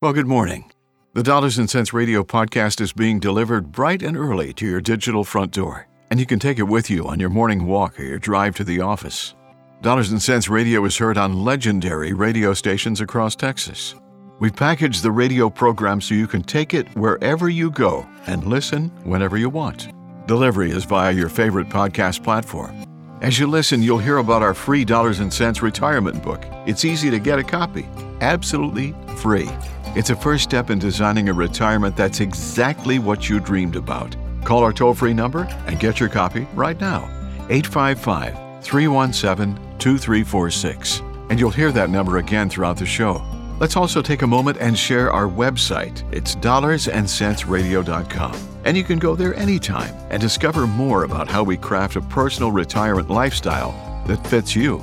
Well, good morning. The Dollars and Cents Radio podcast is being delivered bright and early to your digital front door, and you can take it with you on your morning walk or your drive to the office. Dollars and Cents Radio is heard on legendary radio stations across Texas. We've packaged the radio program so you can take it wherever you go and listen whenever you want. Delivery is via your favorite podcast platform. As you listen, you'll hear about our free Dollars and Cents retirement book. It's easy to get a copy, absolutely free. It's a first step in designing a retirement that's exactly what you dreamed about. Call our toll free number and get your copy right now 855 317 2346. And you'll hear that number again throughout the show. Let's also take a moment and share our website. It's dollarsandcentsradio.com. And you can go there anytime and discover more about how we craft a personal retirement lifestyle that fits you.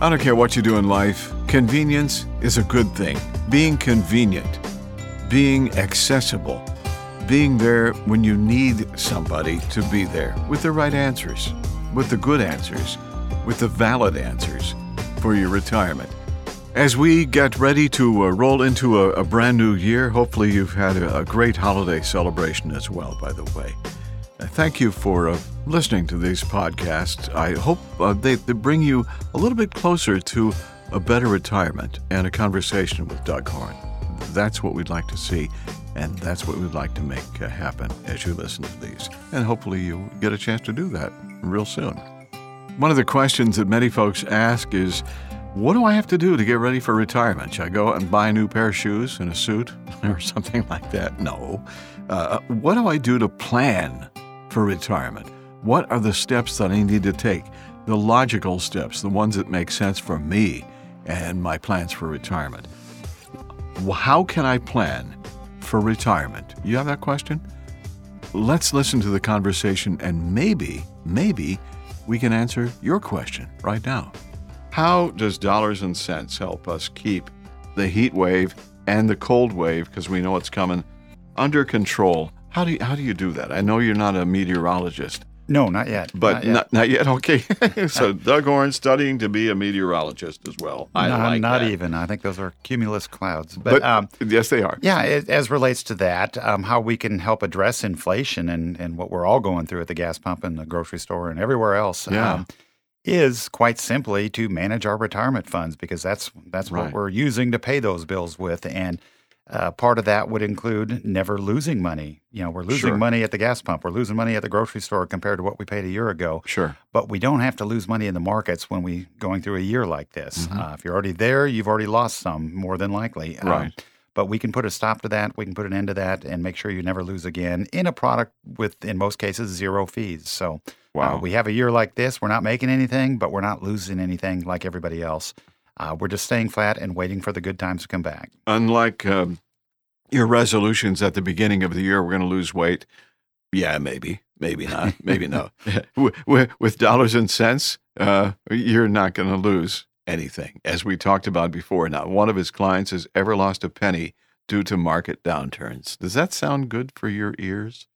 I don't care what you do in life, convenience is a good thing. Being convenient, being accessible, being there when you need somebody to be there with the right answers, with the good answers, with the valid answers for your retirement. As we get ready to uh, roll into a, a, brand new year, hopefully you've had a, a, great holiday celebration as well, by the way. Uh, thank you for uh, listening to these podcasts. I hope uh, they, they bring you a little bit closer to a better retirement and a conversation with Doug Horn. That's what we'd like to see, and that's what we'd like to make uh, happen as you listen to these. And hopefully you'll get a chance to do that real soon. One of the questions that many folks ask is, what do I have to do to get ready for retirement? Should I go and buy a new pair of shoes and a suit or something like that? No. Uh, what do I do to plan for retirement? What are the steps that I need to take? The logical steps, the ones that make sense for me and my plans for retirement. How can I plan for retirement? You have that question? Let's listen to the conversation and maybe, maybe we can answer your question right now. How does dollars and cents help us keep the heat wave and the cold wave, because we know it's coming, under control? How do you, how do you do that? I know you're not a meteorologist. No, not yet. But not yet. Not, not yet. Okay. so Doug Horn studying to be a meteorologist as well. I no, like not that. even. I think those are cumulus clouds. But, but um, yes, they are. Yeah, it, as relates to that, um, how we can help address inflation and, and what we're all going through at the gas pump and the grocery store and everywhere else. Yeah. Um, is quite simply to manage our retirement funds because that's that's Right. what we're using to pay those bills with and uh, part of that would include never losing money. You know, we're losing Sure. money at the gas pump, we're losing money at the grocery store compared to what we paid a year ago. Sure. But we don't have to lose money in the markets when we going through a year like this. Mhm. Uh, if you're already there, you've already lost some, more than likely. Um, Right. but we can put a stop to that. We can put an end to that, and make sure you never lose again in a product with, in most cases, zero fees. So Wow. uh, we have a year like this. We're not making anything, but we're not losing anything like everybody else. Uh, we're just staying flat and waiting for the good times to come back. Unlike um, your resolutions at the beginning of the year, we're going to lose weight. Yeah, maybe, maybe not, maybe no. With- dollars and cents, uh, you're not going to lose anything. As we talked about before, not one of his clients has ever lost a penny due to market downturns. Does that sound good for your ears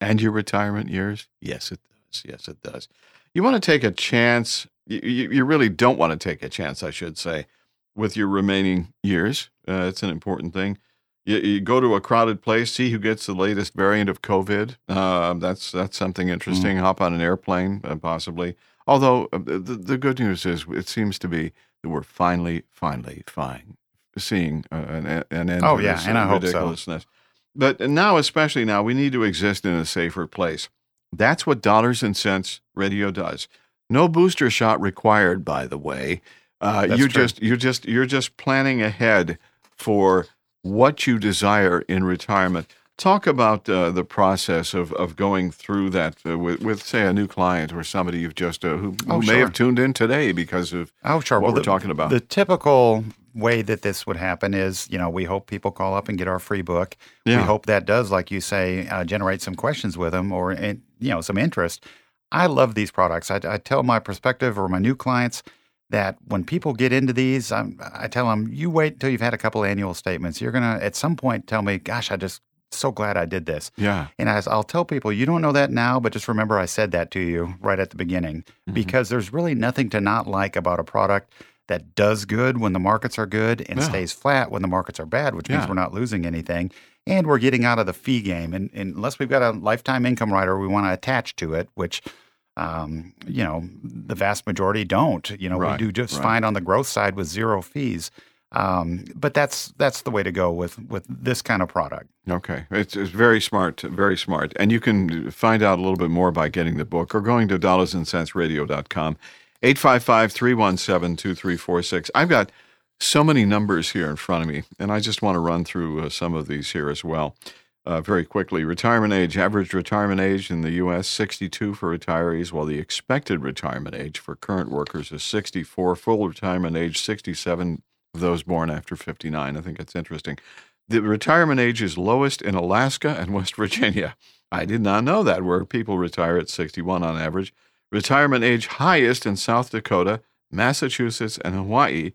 and your retirement years? Yes, it does. Yes, it does. You want to take a chance. You, you, really don't want to take a chance, I should say, with your remaining years. Uh, it's an important thing. You, you go to a crowded place, see who gets the latest variant of COVID. Uh, that's that's something interesting. Hop on an airplane, uh, possibly. Although uh, the, the good news is, it seems to be that we're finally, finally, fine seeing uh, an, an end Oh, to yeah, this and I hope so. ridiculousness. But now, especially now, we need to exist in a safer place. That's what Dollars and Cents Radio does. No booster shot required, by the way. Uh, you just you're just you're just planning ahead for what you desire in retirement. Talk about uh, the process of, of going through that uh, with, with say a new client or somebody you've just uh, who, who Oh, may sure. have tuned in today because of Oh, sure. what well, we're the, talking about. The typical way that this would happen is, you know, we hope people call up and get our free book. Yeah. We hope that does, like you say, uh, generate some questions with them or, you know, some interest. I love these products. I, I tell my prospective or my new clients that when people get into these, I'm, I tell them, you wait until you've had a couple annual statements. You're going to, at some point, tell me, gosh, I just so glad I did this. yeah And as I'll tell people, you don't know that now, but just remember I said that to you right at the beginning Mm-hmm. because there's really nothing to not like about a product that does good when the markets are good and Yeah. stays flat when the markets are bad, which means we're not losing anything. And we're getting out of the fee game. And, and unless we've got a lifetime income rider we want to attach to it, which um, you know, the vast majority don't. You know, Right, we do just right. fine on the growth side with zero fees. Um, but that's that's the way to go with with this kind of product. Okay, it's, it's very smart, very smart, and you can find out a little bit more by getting the book or going to dollarsandcentsradio.com. 855-317-2346. I've got so many numbers here in front of me, and I just want to run through uh, some of these here as well. Uh, very quickly, retirement age, average retirement age in the U.S. 62 for retirees, while the expected retirement age for current workers is 64. Full retirement age 67 of those born after 59. I think that's interesting. The retirement age is lowest in Alaska and West Virginia. I did not know that, where people retire at 61 on average. Retirement age highest in South Dakota, Massachusetts, and Hawaii,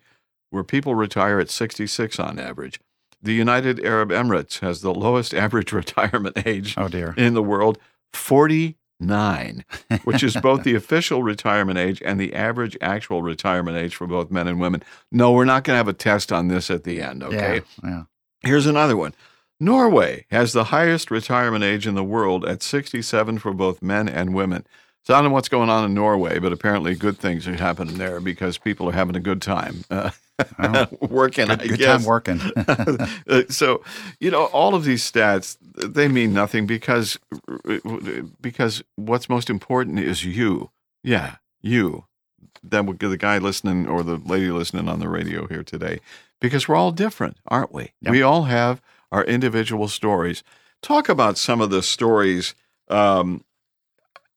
where people retire at 66 on average. The United Arab Emirates has the lowest average retirement age Oh dear. in the world 49, which is both the official retirement age and the average actual retirement age for both men and women. No, we're not going to have a test on this at the end, okay? Yeah. yeah. Here's another one. Norway has the highest retirement age in the world at 67 for both men and women. So I don't know what's going on in Norway, but apparently good things are happening there because people are having a good time uh, Well, working. good I good guess. time working. Uh, so you know all of these stats they mean nothing because because what's most important is you yeah you then would the guy listening or the lady listening on the radio here today because we're all different aren't we Yep. we all have our individual stories talk about some of the stories um,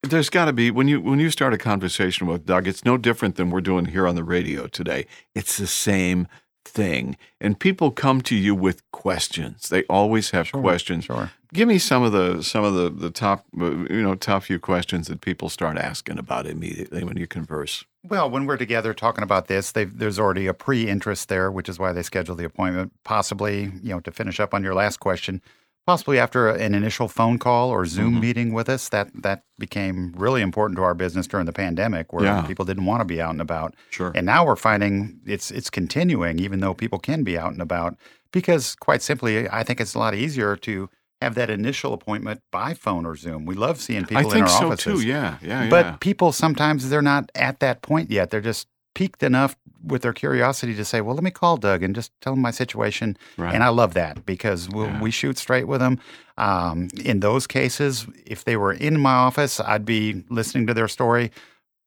there's got to be when you when you start a conversation with Doug, it's no different than we're doing here on the radio today. It's the same thing, and people come to you with questions. They always have Sure, questions. Sure. Give me some of the some of the the top uh, you know top few questions that people start asking about immediately when you converse. Well, when we're together talking about this, there's already a pre-interest there, which is why they schedule the appointment. Possibly, you know, to finish up on your last question, possibly after an initial phone call or Zoom Mhm. meeting with us. That that became really important to our business during the pandemic, where Yeah. people didn't want to be out and about. Sure. And now we're finding it's it's continuing, even though people can be out and about, because quite simply, I think it's a lot easier to have that initial appointment by phone or Zoom. We love seeing people I in think our so offices. too. Yeah, yeah, But yeah. people sometimes they're not at that point yet. They're just piqued enough with their curiosity to say, "Well, let me call Doug and just tell him my situation." Right. And I love that because we'll, Yeah. we shoot straight with them. Um, in those cases, if they were in my office, I'd be listening to their story,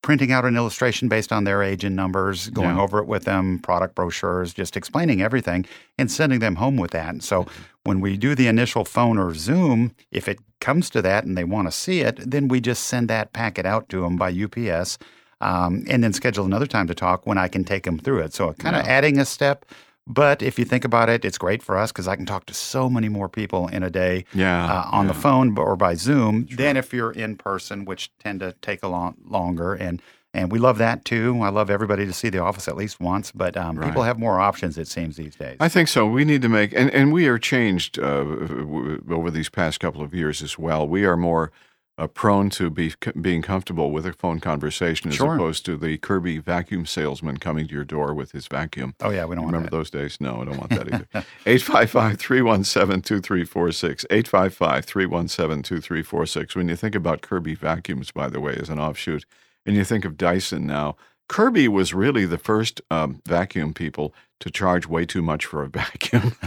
printing out an illustration based on their age and numbers, going Yeah. over it with them, product brochures, just explaining everything, and sending them home with that. And so Mm-hmm. when we do the initial phone or Zoom, if it comes to that and they want to see it, then we just send that packet out to them by UPS. Um, and then schedule another time to talk when I can take them through it. So kind of Yeah. adding a step. But if you think about it, it's great for us because I can talk to so many more people in a day yeah, uh, on the phone or by Zoom than if you're in person, which tend to take a lot longer. And and we love that too. I love everybody to see the office at least once, but um, people have more options it seems these days. I think so. We need to make, and, and we are changed uh, w- over these past couple of years as well. We are more uh, prone to be being comfortable with a phone conversation as Sure. opposed to the Kirby vacuum salesman coming to your door with his vacuum. oh yeah, we don't want Remember those days? No, I don't want that either. 855 317 2346. 855 317 2346. When you think about Kirby vacuums, by the way, as an offshoot, and you think of Dyson now, Kirby was really the first um, vacuum people to charge way too much for a vacuum.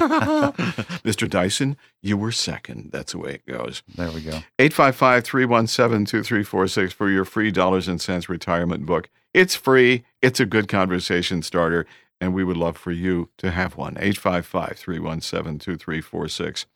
Mr. Dyson, you were second. That's the way it goes. There we go. 855 317 2346 for your free dollars and cents retirement book. It's free, it's a good conversation starter, and we would love for you to have one. 855 317 2346.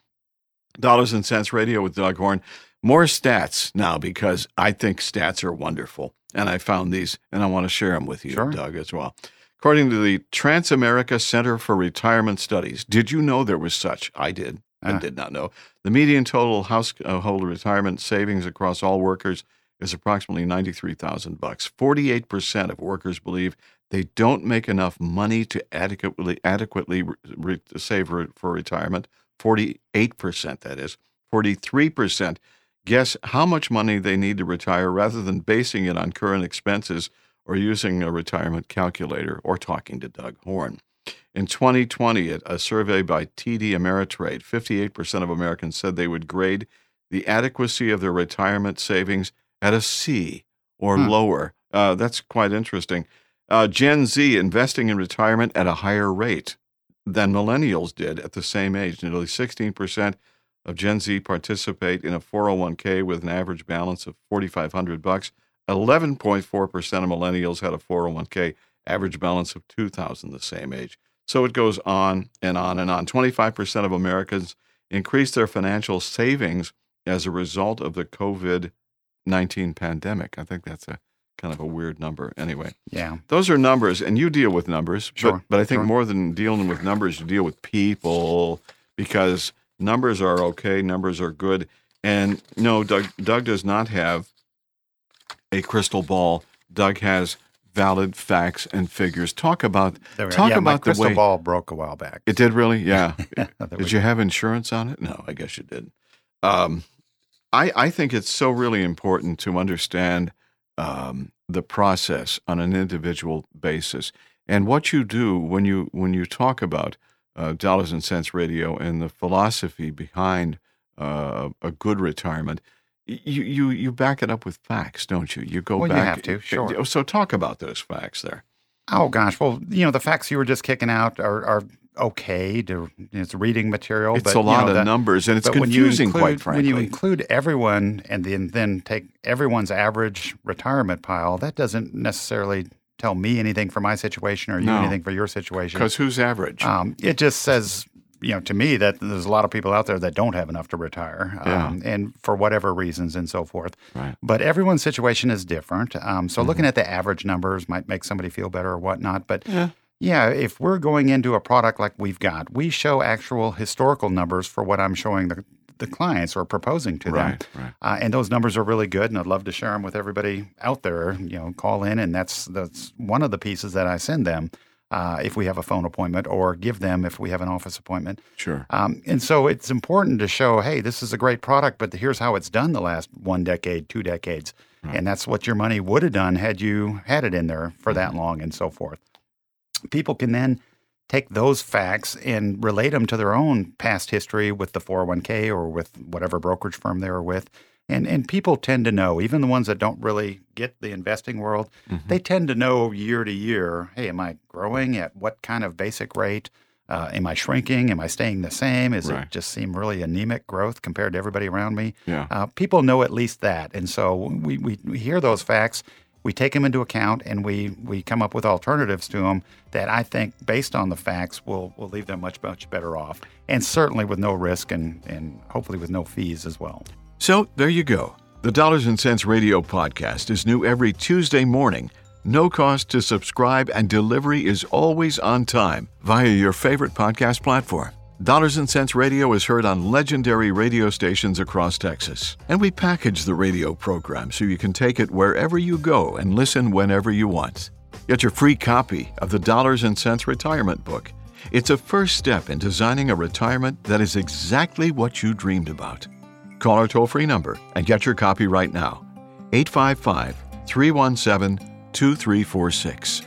Dollars and Cents Radio with Doug Horn. More stats now because I think stats are wonderful. And I found these and I want to share them with you, Sure. Doug, as well. According to the Transamerica Center for Retirement Studies, did you know there was such? I did. I Ah. did not know. The median total household retirement savings across all workers is approximately 93,000 bucks. 48% of workers believe they don't make enough money to adequately adequately re- re- save re- for retirement. 48% that is. 43% guess how much money they need to retire rather than basing it on current expenses or using a retirement calculator or talking to Doug Horn. In 2020, a survey by TD Ameritrade, 58% of Americans said they would grade the adequacy of their retirement savings at a C or hmm. lower. Uh, that's quite interesting. Uh, Gen Z investing in retirement at a higher rate than millennials did at the same age. Nearly 16% of Gen Z participate in a 401k with an average balance of 4500 bucks. 11.4% of millennials had a 401k average balance of 2000 the same age. So it goes on and on and on. 25% of Americans increased their financial savings as a result of the COVID 19 pandemic. I think that's a kind of a weird number. Anyway, yeah, those are numbers, and you deal with numbers. Sure, but, but I think sure. more than dealing with numbers, you deal with people because numbers are okay, numbers are good. And no, Doug, Doug does not have a crystal ball. Doug has valid facts and figures. Talk about talk yeah, about the crystal way ball broke a while back. It did really, yeah. did you have insurance on it? No, I guess you did. Um, I I think it's so really important to understand um, the process on an individual basis and what you do when you when you talk about uh, dollars and cents radio and the philosophy behind uh, a good retirement you, you you back it up with facts, don't you? You go well, back. You have to, sure. So talk about those facts there. Oh gosh, well, you know the facts you were just kicking out are, are okay. To, it's reading material. It's but, a lot you know, of the, numbers, and it's confusing, include, quite frankly. When you include everyone and then then take everyone's average retirement pile, that doesn't necessarily tell me anything for my situation or you no. anything for your situation. Because who's average? Um, it just says you know, to me, that there's a lot of people out there that don't have enough to retire, yeah. um, and for whatever reasons and so forth. Right. But everyone's situation is different. Um, so mm-hmm. looking at the average numbers might make somebody feel better or whatnot. But yeah. yeah, if we're going into a product like we've got, we show actual historical numbers for what I'm showing the the clients or proposing to right, them. Right. Uh, and those numbers are really good, and I'd love to share them with everybody out there. You know, call in, and that's that's one of the pieces that I send them uh, if we have a phone appointment or give them if we have an office appointment. Sure. Um, and so it's important to show, hey, this is a great product, but here's how it's done the last one decade, two decades. Right. And that's what your money would have done had you had it in there for that mm-hmm. long and so forth. People can then take those facts and relate them to their own past history with the 401k or with whatever brokerage firm they were with and and people tend to know, even the ones that don't really get the investing world, mm-hmm. they tend to know year to year. Hey, am I growing at what kind of basic rate? Uh, am I shrinking? Am I staying the same? Is right. it just seem really anemic growth compared to everybody around me? Yeah. Uh, people know at least that, and so we, we we hear those facts. We take them into account and we, we come up with alternatives to them that I think, based on the facts, will will leave them much much better off, and certainly with no risk and and hopefully with no fees as well. So there you go. The Dollars and Cents Radio podcast is new every Tuesday morning. No cost to subscribe, and delivery is always on time via your favorite podcast platform. Dollars and Cents Radio is heard on legendary radio stations across Texas, and we package the radio program so you can take it wherever you go and listen whenever you want. Get your free copy of the Dollars and Cents Retirement Book. It's a first step in designing a retirement that is exactly what you dreamed about. Call our toll free number and get your copy right now 855 317 2346.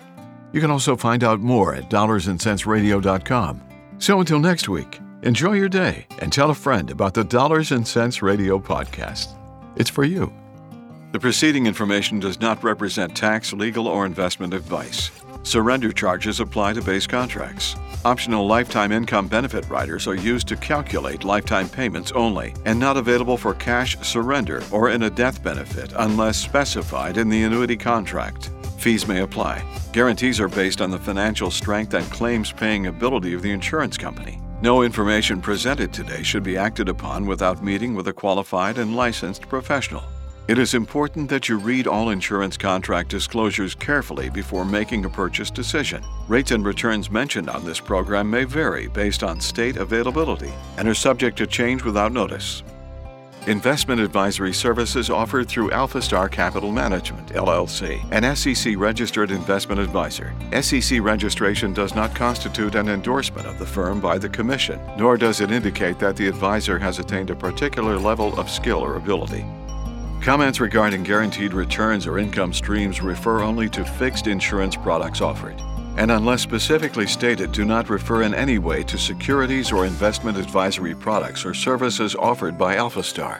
You can also find out more at dollarsandcentsradio.com. So until next week, enjoy your day and tell a friend about the Dollars and Cents Radio podcast. It's for you. The preceding information does not represent tax, legal, or investment advice. Surrender charges apply to base contracts. Optional lifetime income benefit riders are used to calculate lifetime payments only and not available for cash surrender or in a death benefit unless specified in the annuity contract. Fees may apply. Guarantees are based on the financial strength and claims paying ability of the insurance company. No information presented today should be acted upon without meeting with a qualified and licensed professional. It is important that you read all insurance contract disclosures carefully before making a purchase decision. Rates and returns mentioned on this program may vary based on state availability and are subject to change without notice. Investment advisory services offered through AlphaStar Capital Management, LLC, an SEC registered investment advisor. SEC registration does not constitute an endorsement of the firm by the Commission, nor does it indicate that the advisor has attained a particular level of skill or ability. Comments regarding guaranteed returns or income streams refer only to fixed insurance products offered, and unless specifically stated, do not refer in any way to securities or investment advisory products or services offered by AlphaStar.